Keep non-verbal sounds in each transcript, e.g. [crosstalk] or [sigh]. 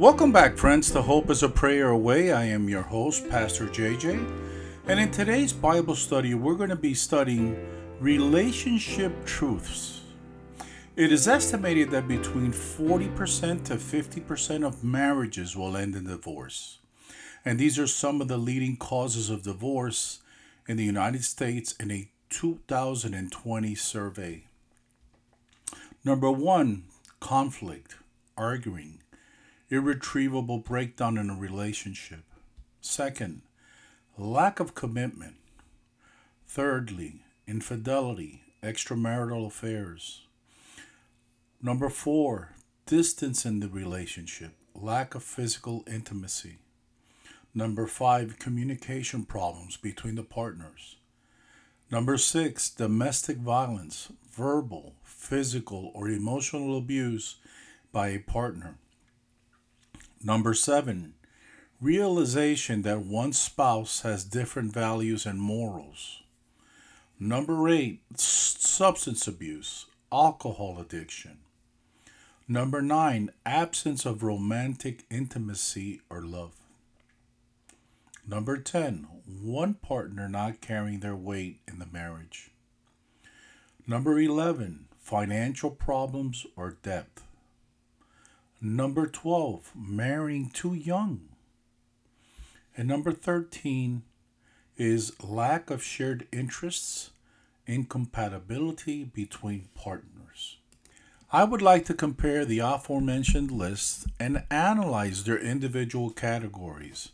Welcome back, friends, to Hope is a Prayer Away. I am your host, Pastor JJ. And in today's Bible study, we're going to be studying relationship truths. It is estimated that between 40% to 50% of marriages will end in divorce. And these are some of the leading causes of divorce in the United States in a 2020 survey. Number one, conflict, arguing irretrievable breakdown in a relationship. Second, lack of commitment. Thirdly, infidelity, extramarital affairs. Number four, distance in the relationship, lack of physical intimacy. Number five, communication problems between the partners. Number six, domestic violence, verbal, physical, or emotional abuse by a partner. Number seven, realization that one spouse has different values and morals. Number eight, substance abuse, alcohol addiction. Number nine, absence of romantic intimacy or love. Number 10, one partner not carrying their weight in the marriage. Number 11, financial problems or debt. Number 12, marrying too young. And number 13 is lack of shared interests, incompatibility between partners. I would like to compare the aforementioned lists and analyze their individual categories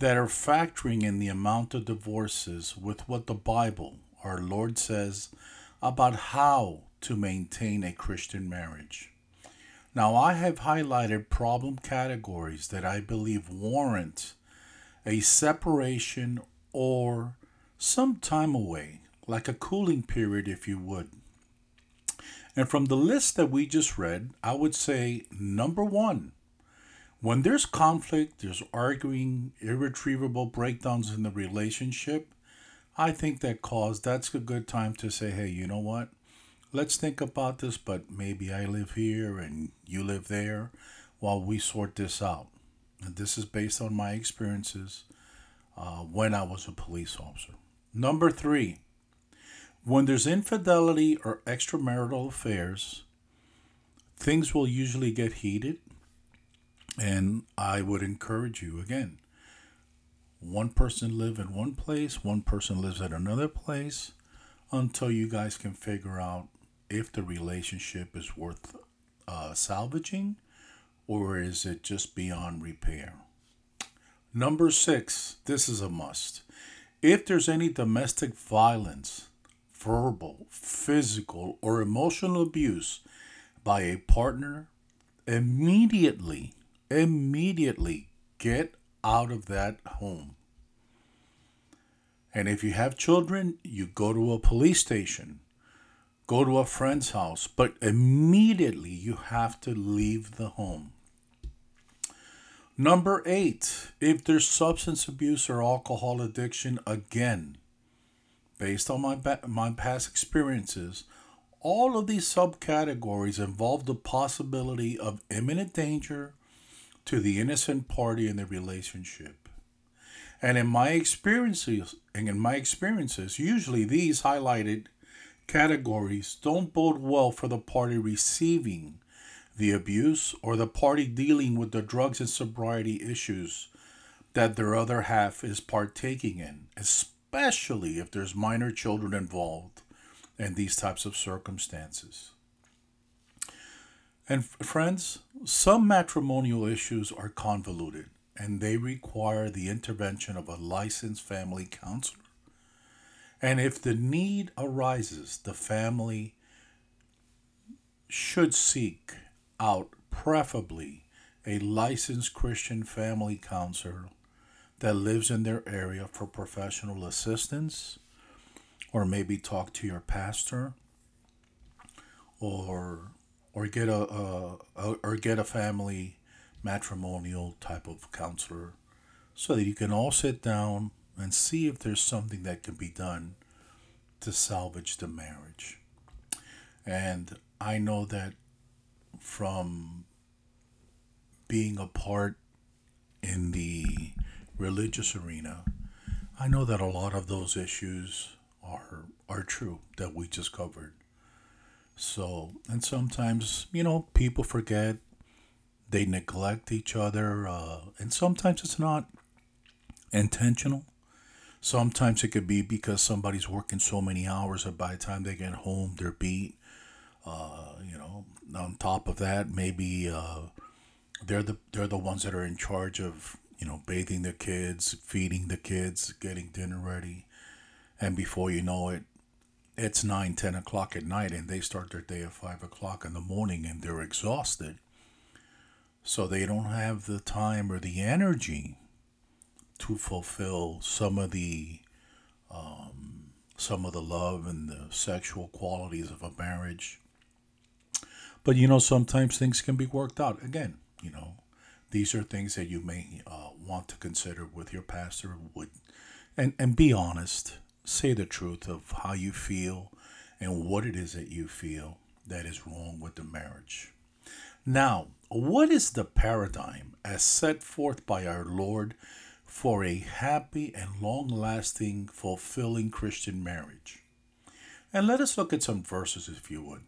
that are factoring in the amount of divorces with what the Bible, our Lord, says about how to maintain a Christian marriage. Now, I have highlighted problem categories that I believe warrant a separation or some time away, like a cooling period, if you would. And from the list that we just read, I would say number one, when there's conflict, there's arguing, irretrievable breakdowns in the relationship, I think that cause that's a good time to say, hey, you know what? Let's think about this, but maybe I live here and you live there while we sort this out. And this is based on my experiences uh, when I was a police officer. Number three, when there's infidelity or extramarital affairs, things will usually get heated. And I would encourage you again one person live in one place, one person lives at another place until you guys can figure out if the relationship is worth uh, salvaging or is it just beyond repair. Number six, this is a must. If there's any domestic violence, verbal, physical, or emotional abuse by a partner, immediately, immediately get out of that home. And if you have children, you go to a police station go to a friend's house, but immediately you have to leave the home. Number eight, if there's substance abuse or alcohol addiction, again, based on my, my past experiences, all of these subcategories involve the possibility of imminent danger to the innocent party in the relationship. And in my experiences, and in my experiences, usually these highlighted categories don't bode well for the party receiving the abuse or the party dealing with the drugs and sobriety issues that their other half is partaking in, especially if there's minor children involved in these types of circumstances. And friends, some matrimonial issues are convoluted and they require the intervention of a licensed family counselor and if the need arises, the family should seek out, preferably, a licensed Christian family counselor that lives in their area for professional assistance, or maybe talk to your pastor, or or get a, a, a or get a family matrimonial type of counselor, so that you can all sit down and see if there's something that can be done to salvage the marriage. And I know that from being a part in the religious arena, I know that a lot of those issues are are true that we just covered. So, and sometimes, you know, people forget, they neglect each other, uh, and sometimes it's not intentional. Sometimes it could be because somebody's working so many hours that by the time they get home, they're beat. Uh, you know, on top of that, maybe uh, they're the they're the ones that are in charge of you know bathing the kids, feeding the kids, getting dinner ready, and before you know it, it's nine, ten o'clock at night, and they start their day at five o'clock in the morning, and they're exhausted. So they don't have the time or the energy to fulfill some of the um, some of the love and the sexual qualities of a marriage. But you know, sometimes things can be worked out. Again, you know, these are things that you may uh, want to consider with your pastor. Would and and be honest. Say the truth of how you feel and what it is that you feel that is wrong with the marriage. Now, what is the paradigm as set forth by our Lord for a happy and long lasting, fulfilling Christian marriage? And let us look at some verses, if you would.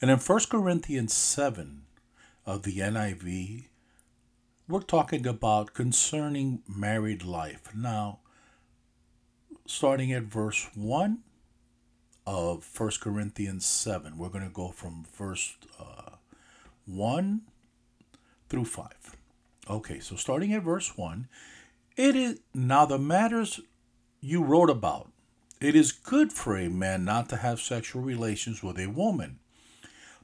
And in 1 Corinthians 7 of the NIV, we're talking about concerning married life. Now, starting at verse 1 of 1 Corinthians 7, we're going to go from verse uh, 1 through 5. Okay, so starting at verse 1, it is now the matters you wrote about. It is good for a man not to have sexual relations with a woman.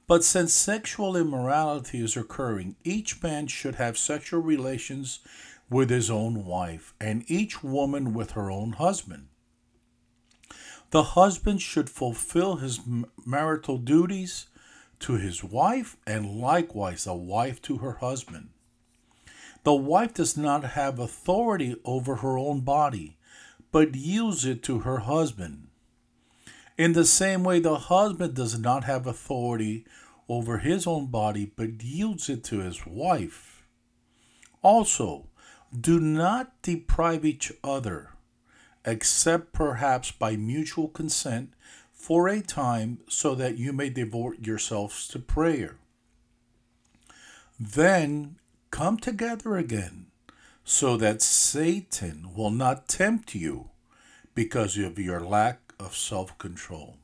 But since sexual immorality is occurring, each man should have sexual relations with his own wife, and each woman with her own husband. The husband should fulfill his marital duties to his wife, and likewise the wife to her husband. The wife does not have authority over her own body, but yields it to her husband. In the same way, the husband does not have authority over his own body, but yields it to his wife. Also, do not deprive each other, except perhaps by mutual consent, for a time, so that you may devote yourselves to prayer. Then come together again, so that Satan will not tempt you because of your lack of self control.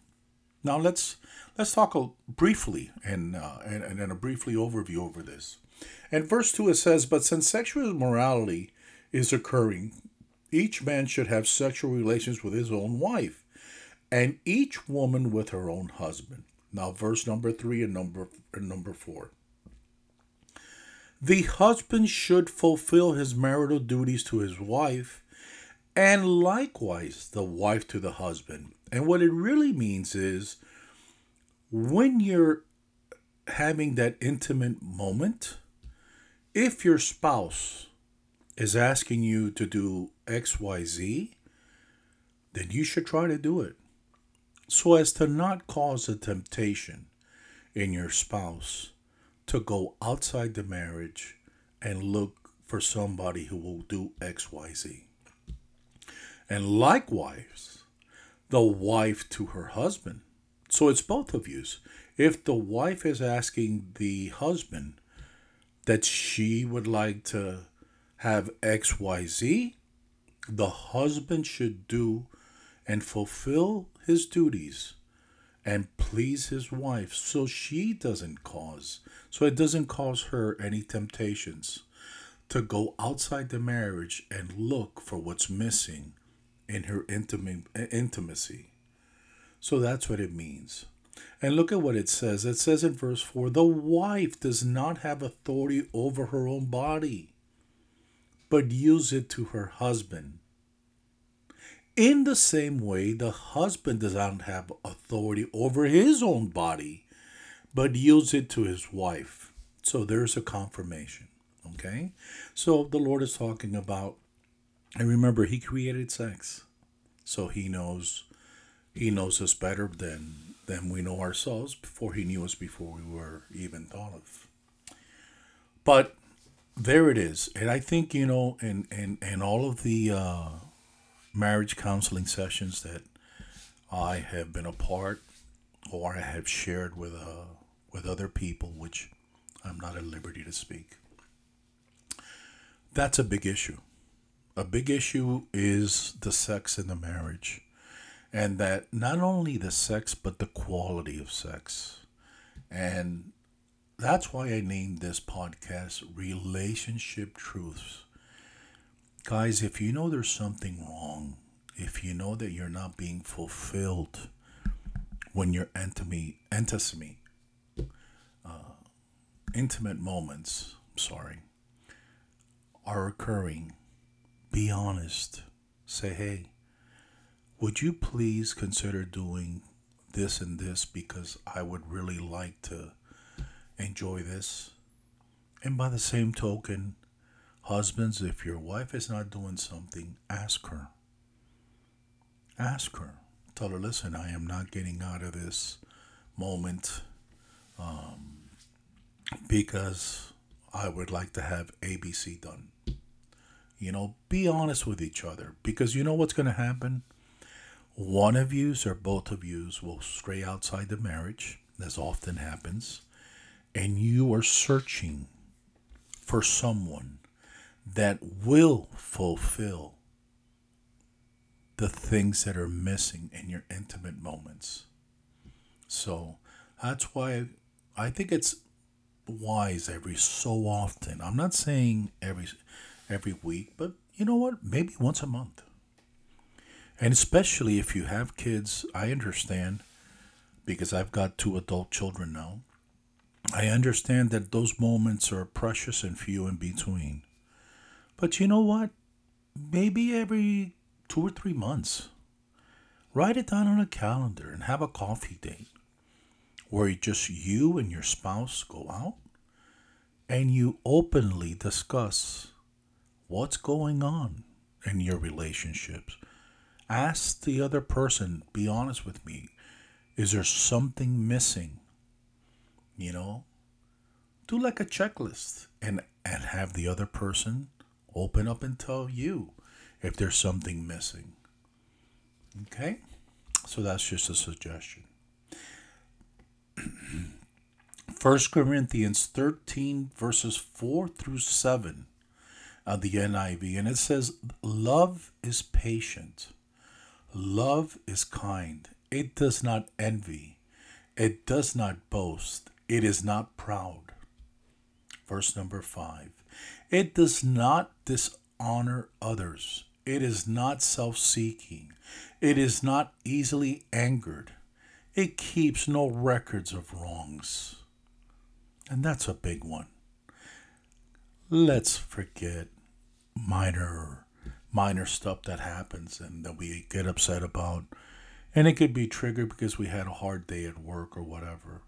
Now let's let's talk a, briefly and, uh, and and a briefly overview over this. In verse two, it says, "But since sexual immorality is occurring, each man should have sexual relations with his own wife, and each woman with her own husband." Now, verse number three and number and number four. The husband should fulfill his marital duties to his wife, and likewise the wife to the husband. And what it really means is when you're having that intimate moment, if your spouse is asking you to do XYZ, then you should try to do it so as to not cause a temptation in your spouse to go outside the marriage and look for somebody who will do XYZ. And likewise, the wife to her husband. So it's both of you. If the wife is asking the husband that she would like to have XYZ, the husband should do and fulfill his duties and please his wife so she doesn't cause so it doesn't cause her any temptations to go outside the marriage and look for what's missing in her intimate intimacy. So that's what it means. And look at what it says. It says in verse 4 the wife does not have authority over her own body but use it to her husband in the same way, the husband does not have authority over his own body, but yields it to his wife. So there's a confirmation. Okay? So the Lord is talking about, and remember, He created sex. So He knows He knows us better than than we know ourselves before He knew us before we were even thought of. But there it is. And I think, you know, and and in all of the uh, marriage counseling sessions that I have been a part or I have shared with, uh, with other people, which I'm not at liberty to speak, that's a big issue. A big issue is the sex in the marriage. And that not only the sex, but the quality of sex. And that's why I named this podcast Relationship Truths. Guys, if you know there's something wrong, if you know that you're not being fulfilled when your intimate, intimacy, uh, intimate moments, sorry, are occurring, be honest. Say, hey, would you please consider doing this and this because I would really like to enjoy this. And by the same token, husbands, if your wife is not doing something, ask her. Ask her. Tell her, listen, I am not getting out of this moment um, because I would like to have ABC done. You know, be honest with each other because you know what's going to happen? One of yous or both of yous will stray outside the marriage, as often happens and you are searching for someone that will fulfill the things that are missing in your intimate moments. So that's why I think it's wise every so often. I'm not saying every every week, but you know what? Maybe once a month. And especially if you have kids, I understand because I've got two adult children now. I understand that those moments are precious and few in between. But you know what? Maybe every two or three months, write it down on a calendar and have a coffee date where it just you and your spouse go out and you openly discuss what's going on in your relationships. Ask the other person, be honest with me, is there something missing? you know do like a checklist and and have the other person open up and tell you if there's something missing. Okay? So that's just a suggestion. [clears throat] First Corinthians 13 verses 4 through 7 of the NIV and it says love is patient. Love is kind. It does not envy. It does not boast. It is not proud. Verse number five. It does not dishonor others. It is not self seeking. It is not easily angered. It keeps no records of wrongs. And that's a big one. Let's forget minor minor stuff that happens and that we get upset about. And it could be triggered because we had a hard day at work or whatever.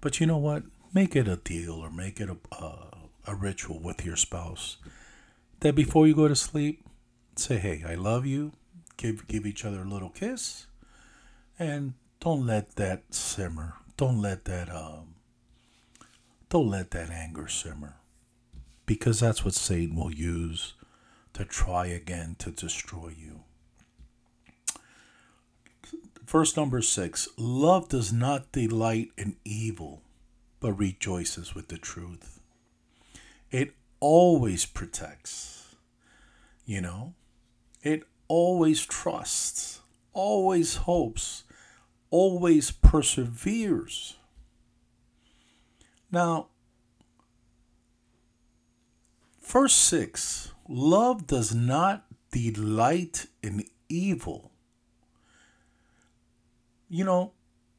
But you know what? Make it a deal or make it a, uh, a ritual with your spouse that before you go to sleep, say, hey, I love you. Give, give each other a little kiss. And don't let that simmer. Don't let that um, don't let that anger simmer. Because that's what Satan will use to try again to destroy you. Verse number six Love does not delight in evil, but rejoices with the truth. It always protects, you know, it always trusts, always hopes, always perseveres. Now, verse 6 love does not delight in evil you know,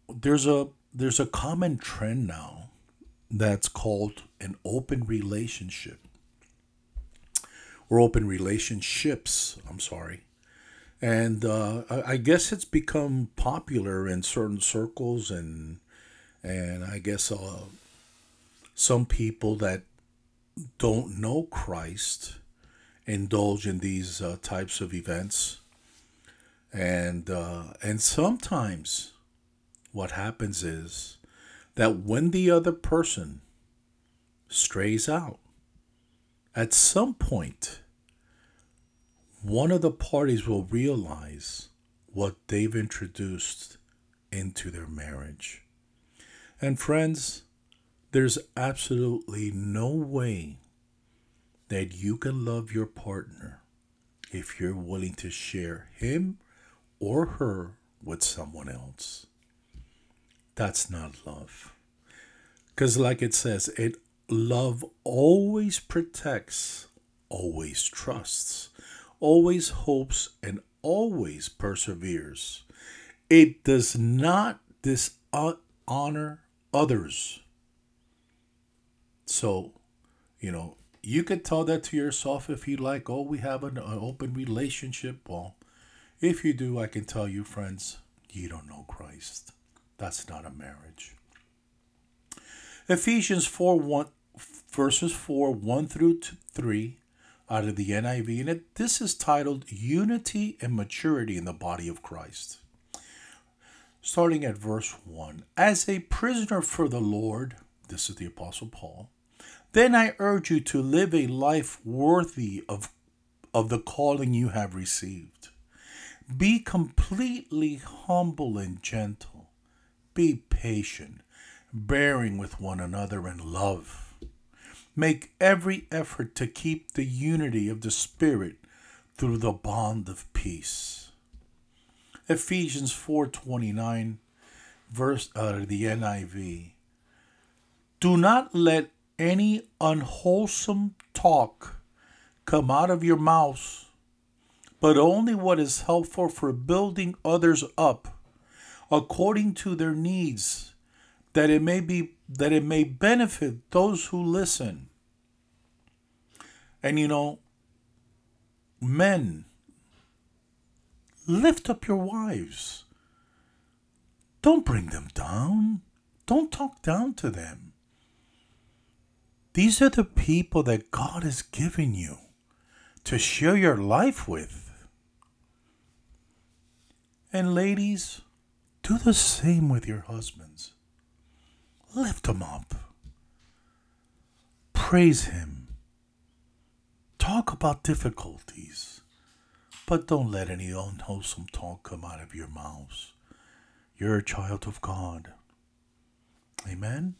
there's a there's a common trend now that's called an open relationship or open relationships. I'm sorry. And uh, I, guess it's become popular in certain circles, and and I guess uh, some people that don't know Christ indulge in these uh, types of events and uh, and sometimes what happens is that when the other person strays out. At some point, one of the parties will realize what they've introduced into their marriage. And friends, there's absolutely no way that you can love your partner if you're willing to share him or her with someone else. That's not love. Because, like it says, it love always protects, always trusts, always hopes, and always perseveres. It does not dishonor others. So, you know, you could tell that to yourself if you like, oh, we have an, an open relationship. Well, if you do, I can tell you, friends, you don't know Christ. That's not a marriage. Ephesians 4 1, verses 4 1 through 3 out of the NIV, and it, this is titled Unity and Maturity in the Body of Christ. Starting at verse 1 As a prisoner for the Lord, this is the Apostle Paul, then I urge you to live a life worthy of, of the calling you have received. Be completely humble and gentle. Be patient, bearing with one another in love. Make every effort to keep the unity of the Spirit through the bond of peace. Ephesians 4:29 verse of the NIV. Do not let any unwholesome talk come out of your mouths, but only what is helpful for building others up according to their needs, that it may be that it may benefit those who listen. And you know, men, lift up your wives. Don't bring them down. Don't talk down to them. These are the people that God has given you to share your life with. And ladies, do the same with your husbands. Lift them up. Praise Him. Talk about difficulties, but don't let any unwholesome talk come out of your mouths. You're a child of God. Amen.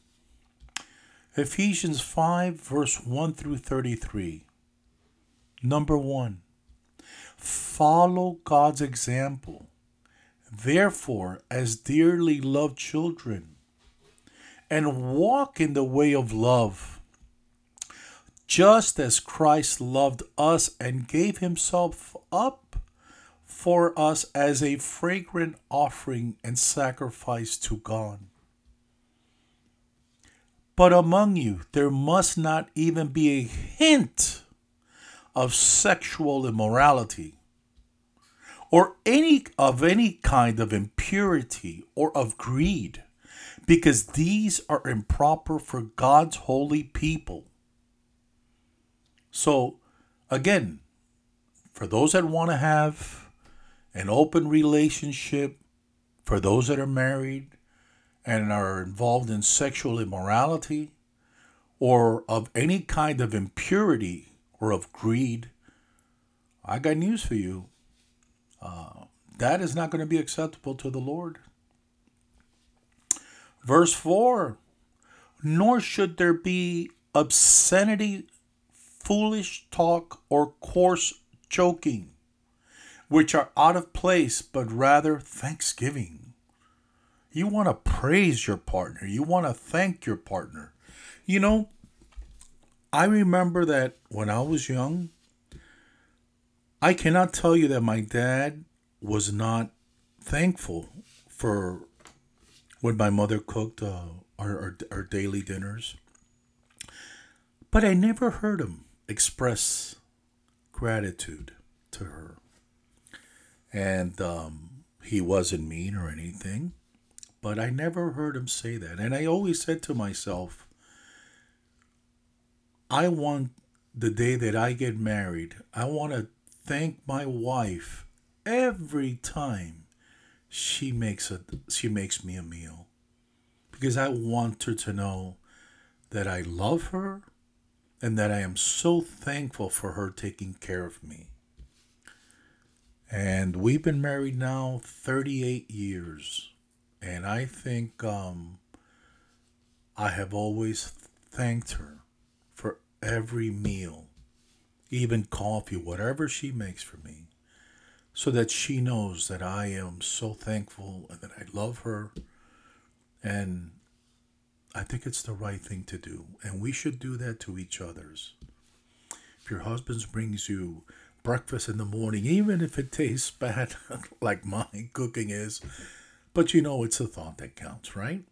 Ephesians 5, verse 1 through 33. Number 1. Follow God's example. Therefore, as dearly loved children, and walk in the way of love, just as Christ loved us and gave himself up for us as a fragrant offering and sacrifice to God. But among you, there must not even be a hint of sexual immorality or any of any kind of impurity or of greed because these are improper for God's holy people. So again, for those that want to have an open relationship, for those that are married, and are involved in sexual immorality or of any kind of impurity or of greed, I got news for you. That is not going to be acceptable to the Lord. Verse 4 Nor should there be obscenity, foolish talk, or coarse joking, which are out of place, but rather thanksgiving. You want to praise your partner. You want to thank your partner. You know, I remember that when I was young, I cannot tell you that my dad was not thankful for when my mother cooked uh, our, our, our daily dinners. But I never heard him express gratitude to her. And um, he wasn't mean or anything. But I never heard him say that. And I always said to myself, I want the day that I get married, I want to thank my wife every time she makes a she makes me a meal because I want her to know that I love her and that I am so thankful for her taking care of me. And we've been married now 38 years. And I think um, I have always thanked her for every meal, even coffee, whatever she makes for me, so that she knows that I am so thankful and that I love her. And I think it's the right thing to do, and we should do that to each other's. If your husband brings you breakfast in the morning, even if it tastes [laughs] bad, like my cooking is, but you know it's a thought that counts, right?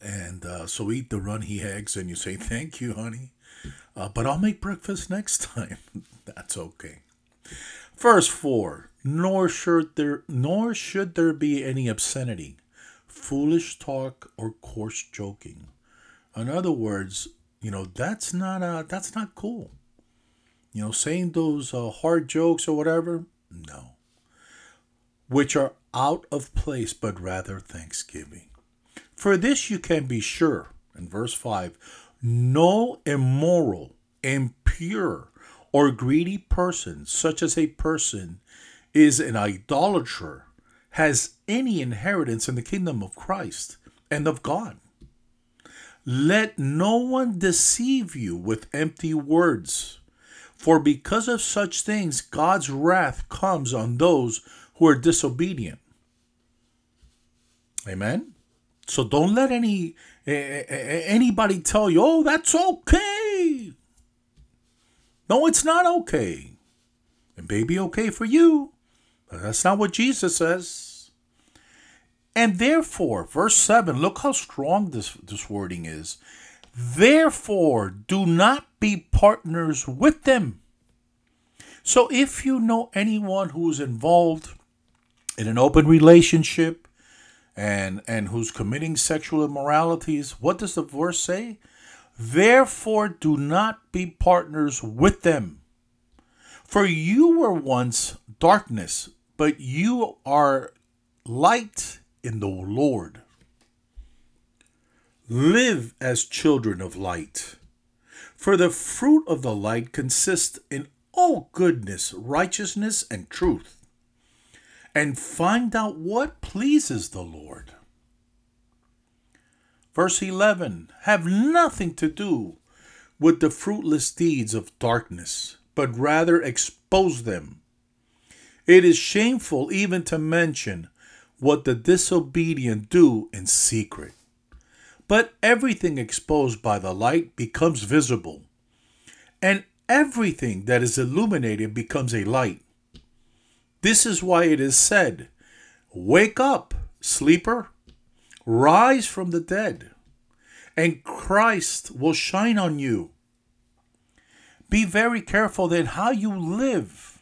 And uh, so eat the runny eggs, and you say thank you, honey. Uh, but I'll make breakfast next time. [laughs] That's okay. Verse four: Nor should there, nor should there be any obscenity foolish talk or coarse joking. In other words, you know that's not uh that's not cool. You know, saying those uh, hard jokes or whatever, no. Which are out of place, but rather thanksgiving. For this you can be sure, in verse 5 no immoral, impure, or greedy person, such as a person is an idolater has any inheritance in the kingdom of Christ and of God. Let no one deceive you with empty words, for because of such things God's wrath comes on those who are disobedient. Amen. So don't let any anybody tell you, "Oh, that's okay." No, it's not okay. It may be okay for you, but that's not what Jesus says. And therefore, verse 7, look how strong this, this wording is. Therefore, do not be partners with them. So if you know anyone who's involved in an open relationship and and who's committing sexual immoralities, what does the verse say? Therefore do not be partners with them. For you were once darkness, but you are light in the Lord. Live as children of light. For the fruit of the light consists in all goodness, righteousness, and truth. And find out what pleases the Lord. Verse 11 Have nothing to do with the fruitless deeds of darkness, but rather expose them. It is shameful even to mention what the disobedient do in secret. But everything exposed by the light becomes visible, and everything that is illuminated becomes a light. This is why it is said, Wake up, sleeper, rise from the dead, and Christ will shine on you. Be very careful then how you live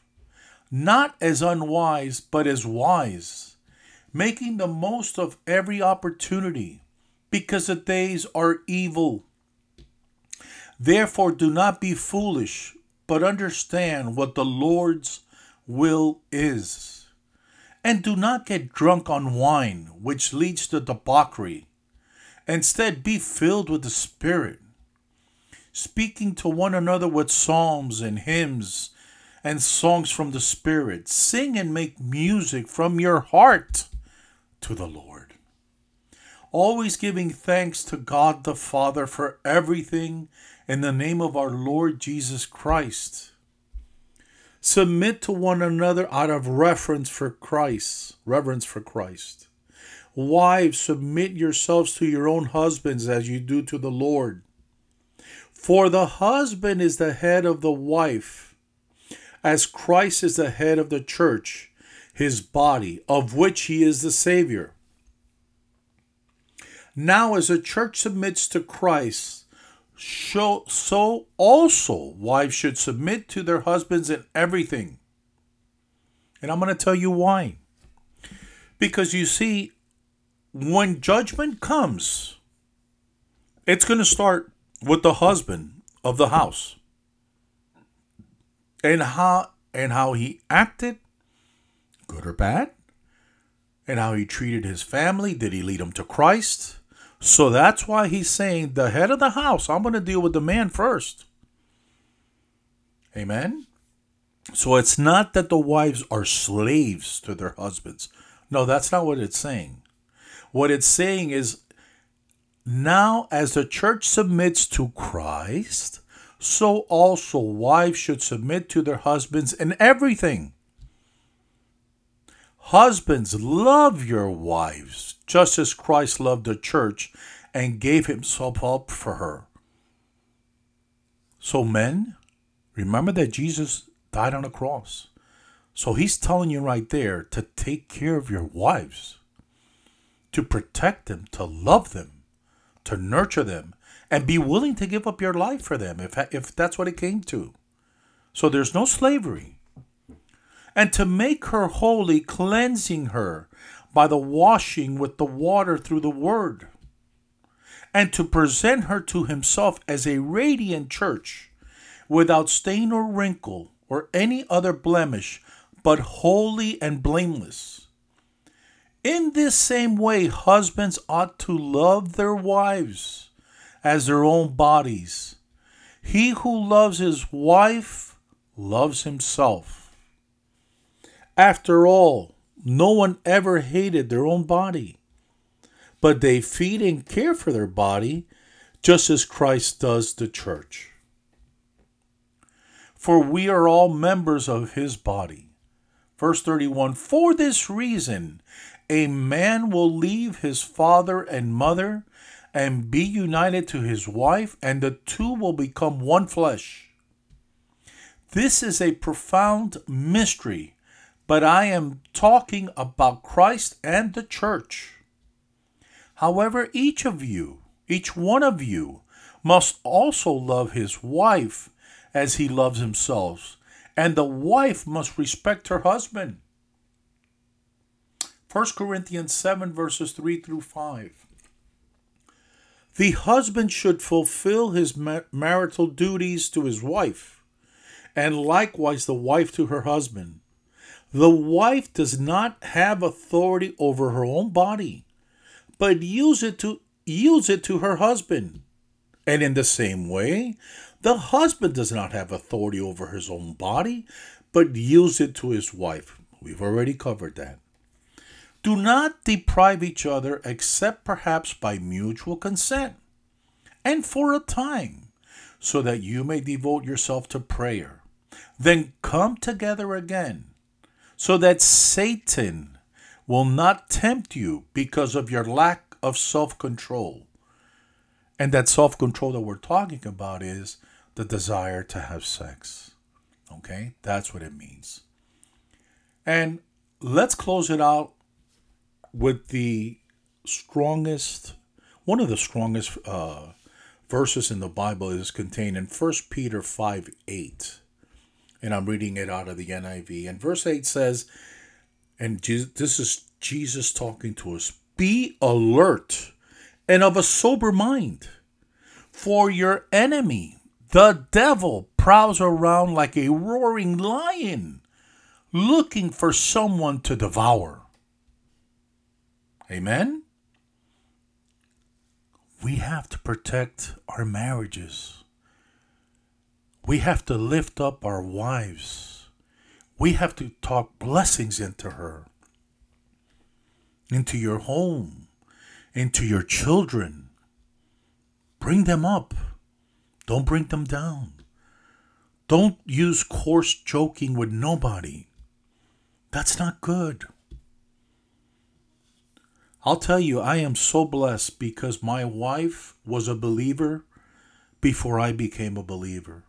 not as unwise, but as wise, making the most of every opportunity, because the days are evil. Therefore, do not be foolish, but understand what the Lord's will is. And do not get drunk on wine, which leads to debauchery. Instead, be filled with the Spirit, speaking to one another with psalms and hymns and songs from the Spirit. Sing and make music from your heart to the Lord. Always giving thanks to God the Father for everything in the name of our Lord Jesus Christ. Submit to one another out of reverence for Christ, reverence for Christ. Wives, submit yourselves to your own husbands as you do to the Lord. For the husband is the head of the wife as Christ is the head of the church, his body, of which he is the Savior. Now, as the church submits to Christ, so so also wives should submit to their husbands in everything. And I'm going to tell you why. Because you see, when judgment comes, it's going to start with the husband of the house and how and how he acted, good or bad, and how he treated his family. Did he lead them to Christ? So that's why he's saying the head of the house, I'm going to deal with the man first. Amen? So it's not that the wives are slaves to their husbands. No, that's not what it's saying. What it's saying is now, as the church submits to Christ, so also wives should submit to their husbands in everything. Husbands, love your wives, just as Christ loved the church and gave himself up for her. So, men, remember that Jesus died on the cross. So he's telling you right there to take care of your wives, to protect them, to love them, to nurture them, and be willing to give up your life for them if, if that's what it came to. So there's no slavery. And to make her holy, cleansing her by the washing with the water through the word. And to present her to himself as a radiant church, without stain or wrinkle or any other blemish, but holy and blameless. In this same way, husbands ought to love their wives as their own bodies. He who loves his wife loves himself. After all, no one ever hated their own body, but they feed and care for their body just as Christ does the church. For we are all members of his body. Verse 31 For this reason, a man will leave his father and mother and be united to his wife, and the two will become one flesh. This is a profound mystery, but I am talking about Christ and the church. However, each of you, each one of you, must also love his wife as he loves himself, and the wife must respect her husband. 1 Corinthians 7, verses 3 through 5. The husband should fulfill his marital duties to his wife, and likewise the wife to her husband. The wife does not have authority over her own body, but use it to use it to her husband. And in the same way, the husband does not have authority over his own body, but use it to his wife. We've already covered that. Do not deprive each other except perhaps by mutual consent and for a time, so that you may devote yourself to prayer. Then come together again, so that Satan will not tempt you because of your lack of self control. And that self control that we're talking about is the desire to have sex. Okay? That's what it means. And let's close it out with the strongest, one of the strongest uh, verses in the Bible is contained in 1 Peter 5 8. And I'm reading it out of the NIV. And verse 8 says, and this is Jesus talking to us be alert and of a sober mind, for your enemy, the devil, prowls around like a roaring lion, looking for someone to devour. Amen? We have to protect our marriages. We have to lift up our wives. We have to talk blessings into her, into your home, into your children. Bring them up. Don't bring them down. Don't use coarse joking with nobody. That's not good. I'll tell you, I am so blessed because my wife was a believer before I became a believer.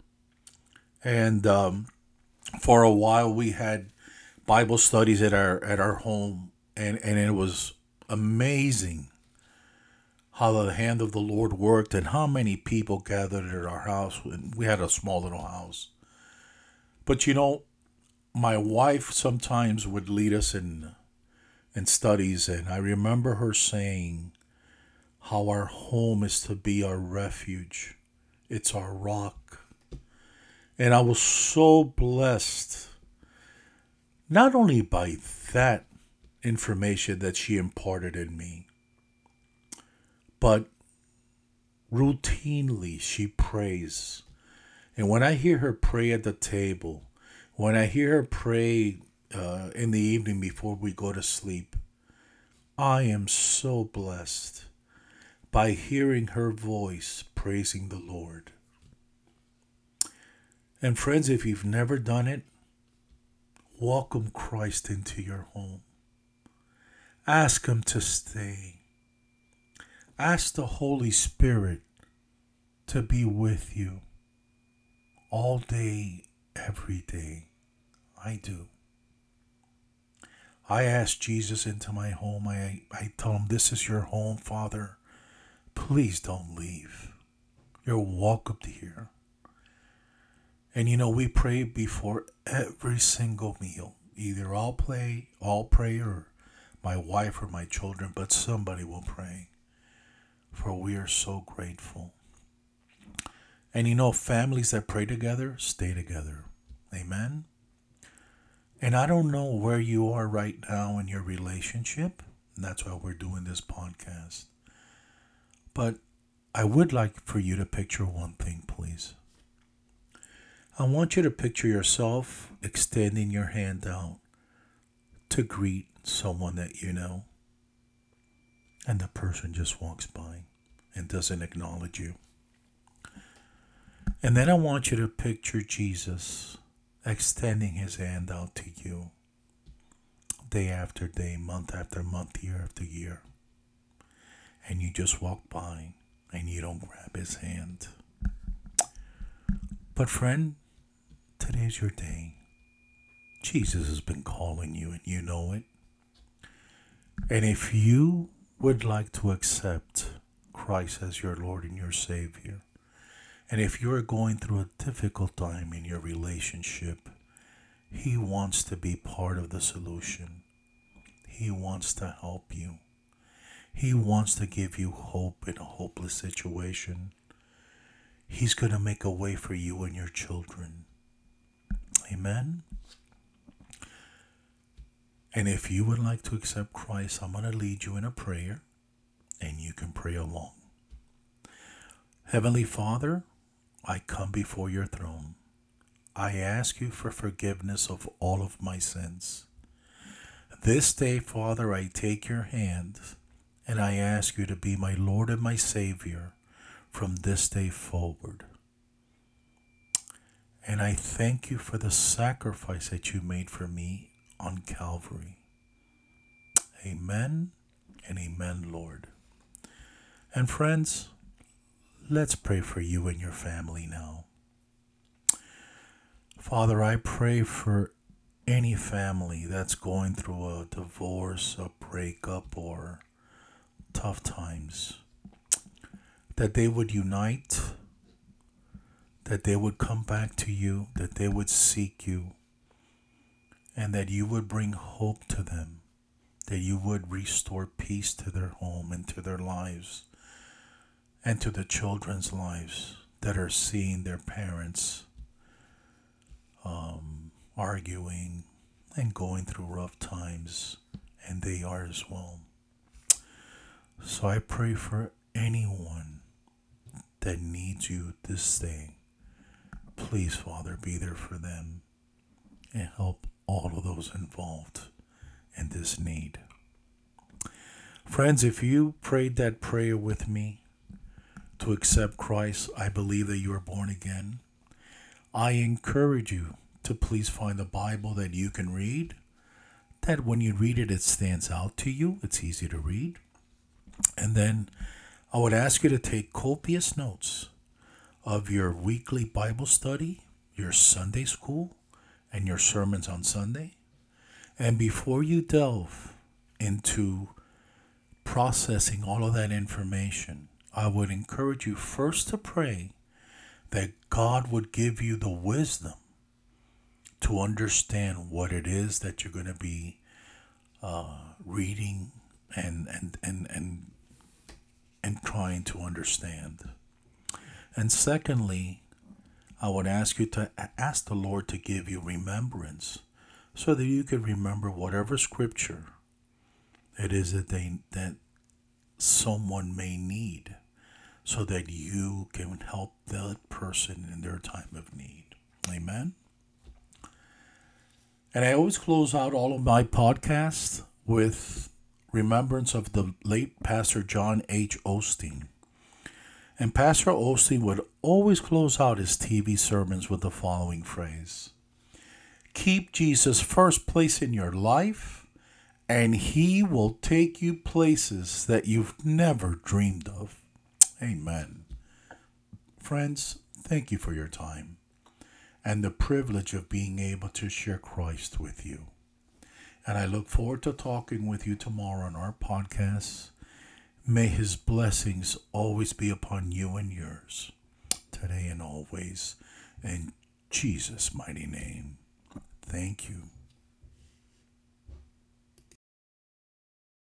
And um, for a while, we had Bible studies at our at our home, and, and it was amazing how the hand of the Lord worked and how many people gathered at our house. We had a small little house. But you know, my wife sometimes would lead us in and studies. And I remember her saying how our home is to be our refuge, it's our rock. And I was so blessed, not only by that information that she imparted in me, but routinely she prays And when I hear her pray at the table, when I hear her pray uh, in the evening before we go to sleep, I am so blessed by hearing her voice praising the Lord. And friends, if you've never done it, welcome Christ into your home. Ask Him to stay. Ask the Holy Spirit to be with you all day, every day. I do. I ask Jesus into my home. I, I tell him, This is your home, Father. Please don't leave. You're welcome here. And you know, we pray before every single meal. Either I'll play, I'll pray, or my wife or my children, but somebody will pray. For we are so grateful. And you know, families that pray together stay together. Amen. And I don't know where you are right now in your relationship. That's why we're doing this podcast. But I would like for you to picture one thing, please. I want you to picture yourself extending your hand out to greet someone that you know, and the person just walks by and doesn't acknowledge you. And then I want you to picture Jesus extending his hand out to you day after day, month after month, year after year. And you just walk by and you don't grab his hand. But, friend, Today's your day. Jesus has been calling you, and you know it. And if you would like to accept Christ as your Lord and your Savior, and if you're going through a difficult time in your relationship, He wants to be part of the solution. He wants to help you. He wants to give you hope in a hopeless situation. He's going to make a way for you and your children. Amen. And if you would like to accept Christ, I'm going to lead you in a prayer and you can pray along. Heavenly Father, I come before your throne. I ask you for forgiveness of all of my sins. This day, Father, I take your hand and I ask you to be my Lord and my Savior from this day forward. And I thank you for the sacrifice that you made for me on Calvary. Amen and amen, Lord. And friends, let's pray for you and your family now. Father, I pray for any family that's going through a divorce, a breakup, or tough times, that they would unite that they would come back to you, that they would seek you, and that you would bring hope to them, that you would restore peace to their home and to their lives, and to the children's lives that are seeing their parents um, arguing and going through rough times, and they are as well. So I pray for anyone that needs you this day Please, Father, be there for them and help all of those involved in this need. Friends, if you prayed that prayer with me to accept Christ, I believe that you are born again. I encourage you to please find a Bible that you can read, that when you read it, it stands out to you, it's easy to read. And then I would ask you to take copious notes of your weekly Bible study, your Sunday school, and your sermons on Sunday. And before you delve into processing all of that information, I would encourage you first to pray that God would give you the wisdom to understand what it is that you're going to be uh, reading and, and, and, and, and trying to understand. And secondly, I would ask you to ask the Lord to give you remembrance so that you could remember whatever scripture it is that they that someone may need so that you can help that person in their time of need. Amen. And I always close out all of my podcasts with remembrance of the late Pastor John H. Osteen. And Pastor Osteen would always close out his TV sermons with the following phrase Keep Jesus first place in your life, and he will take you places that you've never dreamed of. Amen. Friends, thank you for your time and the privilege of being able to share Christ with you. And I look forward to talking with you tomorrow on our podcast. May his blessings always be upon you and yours, today and always. In Jesus' mighty name. Thank you.